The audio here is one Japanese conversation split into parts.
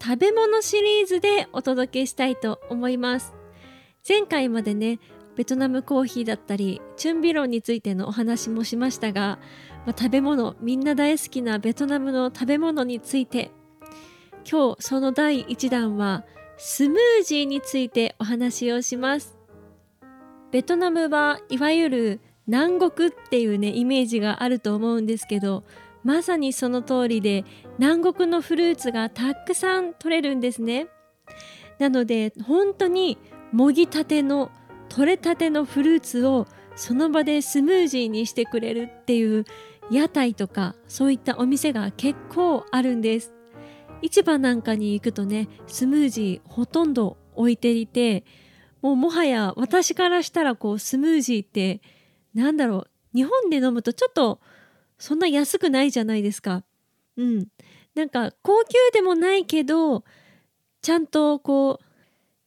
食べ物シリーズでお届けしたいと思います。前回までねベトナムコーヒーだったりチュンビロンについてのお話もしましたが、まあ、食べ物みんな大好きなベトナムの食べ物について今日その第1弾はスムージーについてお話をします。ベトナムはいわゆる南国っていうねイメージがあると思うんですけどまさにその通りで南国のフルーツがたくさん取れるんですね。なので本当にもぎたての取れたてのフルーツをその場でスムージーにしてくれるっていう屋台とかそういったお店が結構あるんです。市場なんかに行くとねスムージーほとんど置いていてもうもはや私からしたらこうスムージーってなんだろう日本で飲むとちょっとそんな安くないじゃないですか。うん。なんか高級でもないけどちゃんとこう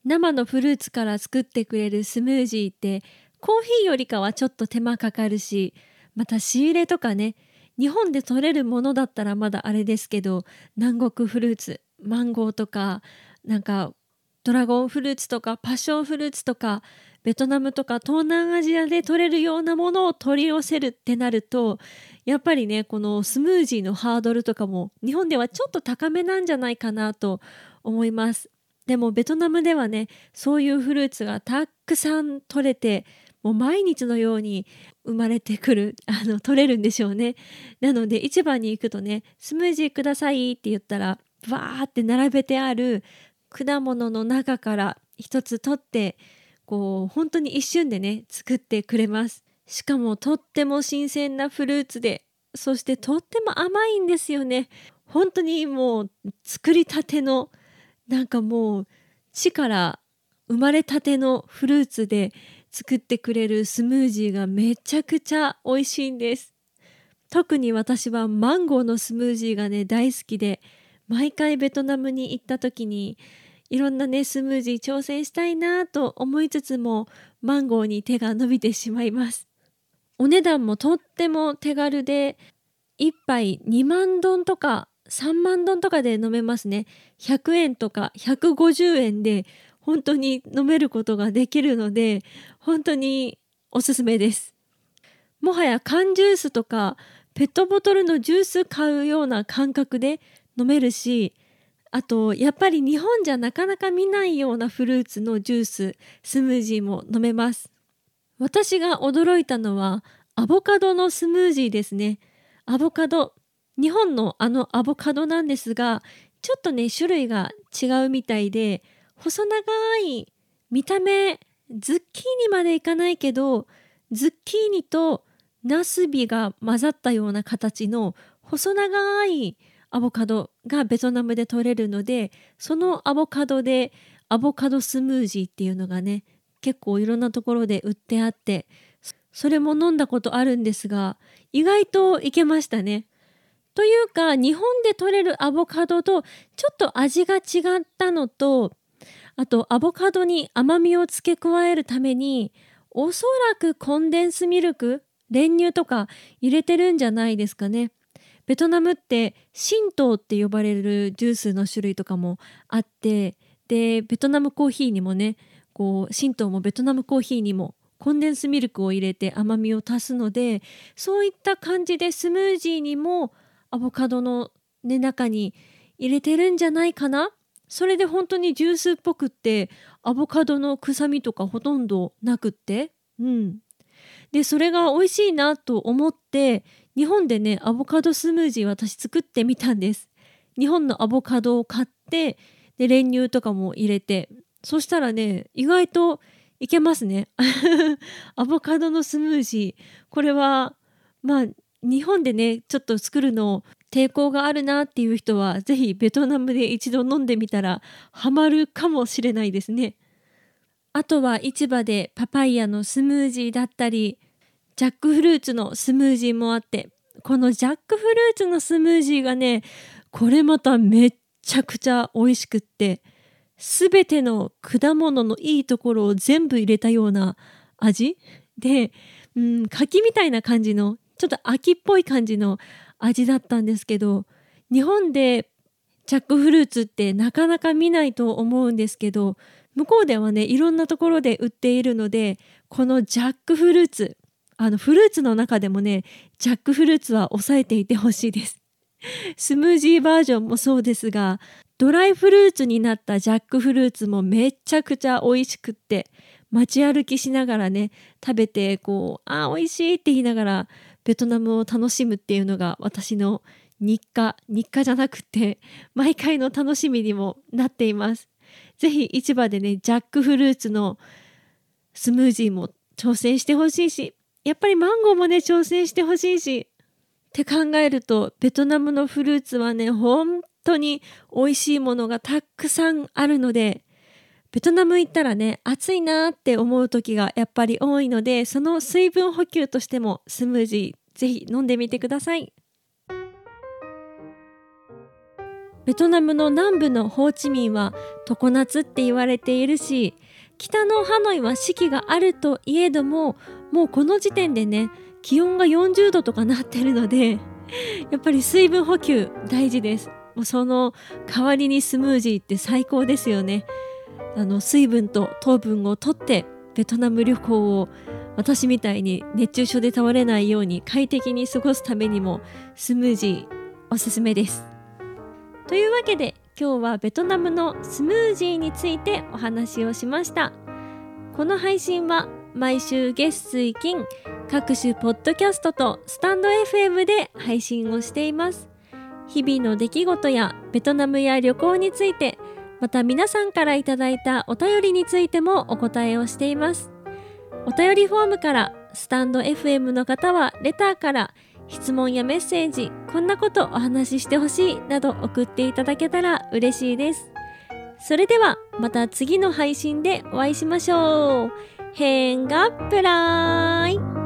生のフルーツから作ってくれるスムージーってコーヒーよりかはちょっと手間かかるしまた仕入れとかね日本で取れるものだったらまだあれですけど南国フルーツマンゴーとかなんかドラゴンフルーツとかパッションフルーツとかベトナムとか東南アジアで取れるようなものを取り寄せるってなるとやっぱりねこのスムージーのハードルとかも日本ではちょっと高めなんじゃないかなと思います。でもベトナムではねそういうフルーツがたくさん取れてもう毎日のように生まれてくる あの取れるんでしょうね。なので市場に行くとねスムージーくださいって言ったらバーって並べてある果物の中から一つ取ってこう本当に一瞬でね作ってくれます。しかもとっても新鮮なフルーツでそしてとっても甘いんですよね。本当にもう作りたてのなんかもう地から生まれたてのフルーツで作ってくれるスムージーがめちゃくちゃ美味しいんです。特に私はマンゴーのスムージーがね大好きで毎回ベトナムに行った時にいろんなねスムージー挑戦したいなと思いつつもマンゴーに手が伸びてしまいます。お値段もとっても手軽で1杯2万ドンとか3万ドンとかで飲めますね。100円とか150円で本当に飲めることができるので本当におすすめです。もはや缶ジュースとかペットボトルのジュース買うような感覚で飲めるしあとやっぱり日本じゃなかなか見ないようなフルーツのジューススムージーも飲めます。私が驚いたのはアボカドのスムージーですね。アボカド。日本のあのアボカドなんですがちょっとね種類が違うみたいで細長い見た目ズッキーニまでいかないけどズッキーニとナスビが混ざったような形の細長いアボカドがベトナムで取れるのでそのアボカドでアボカドスムージーっていうのがね結構いろんなところで売ってあってそれも飲んだことあるんですが意外といけましたね。というか日本で取れるアボカドとちょっと味が違ったのとあとアボカドに甘みを付け加えるためにおそらくコンデンスミルク練乳とか入れてるんじゃないですかね。ベトナムって神道って呼ばれるジュースの種類とかもあってでベトナムコーヒーにもねこう神道もベトナムコーヒーにもコンデンスミルクを入れて甘みを足すのでそういった感じでスムージーにもアボカドの、ね、中に入れてるんじゃないかな？それで本当にジュースっぽくってアボカドの臭みとかほとんどなくって。うん。でそれが美味しいなと思って日本でねアボカドスムージー私作ってみたんです。日本のアボカドを買ってで練乳とかも入れてそしたらね意外といけますね。アボカドのスムージー。これはまあ日本でねちょっと作るの抵抗があるなっていう人は是非ベトナムで一度飲んでみたらハマるかもしれないですね。あとは市場でパパイヤのスムージーだったりジャックフルーツのスムージーもあってこのジャックフルーツのスムージーがねこれまためっちゃくちゃ美味しくって。全ての果物のいいところを全部入れたような味？で、うん、柿みたいな感じのちょっと秋っぽい感じの味だったんですけど日本でジャックフルーツってなかなか見ないと思うんですけど向こうではねいろんなところで売っているのでこのジャックフルーツあのフルーツの中でもねジャックフルーツは抑えていてほしいです。スムージーバージョンもそうですがドライフルーツになったジャックフルーツもめちゃくちゃ美味しくって街歩きしながらね食べてこうあ美味しいって言いながらベトナムを楽しむっていうのが私の日課日課じゃなくて毎回の楽しみにもなっています。ぜひ市場でねジャックフルーツのスムージーも挑戦してほしいしやっぱりマンゴーもね挑戦してほしいしって考えるとベトナムのフルーツはね本当に美味しいものがたくさんあるのでベトナム行ったらね暑いなって思う時がやっぱり多いのでその水分補給としてもスムージーぜひ飲んでみてください。ベトナムの南部のホーチミンは常夏って言われているし北のハノイは四季があるといえどももうこの時点でね気温が40度とかなってるのでやっぱり水分補給大事です。もうその代わりにスムージーって最高ですよね。あの水分と糖分をとってベトナム旅行を私みたいに熱中症で倒れないように快適に過ごすためにもスムージーおすすめです。というわけで今日はベトナムのスムージーについてお話をしました。この配信は毎週月水金各種ポッドキャストとスタンド FM で配信をしています。日々の出来事やベトナムや旅行についてまた皆さんからいただいたお便りについてもお答えをしています。お便りフォームからスタンド FM の方はレターから質問やメッセージこんなことお話ししてほしいなど送っていただけたら嬉しいです。それではまた次の配信でお会いしましょう。変がプライ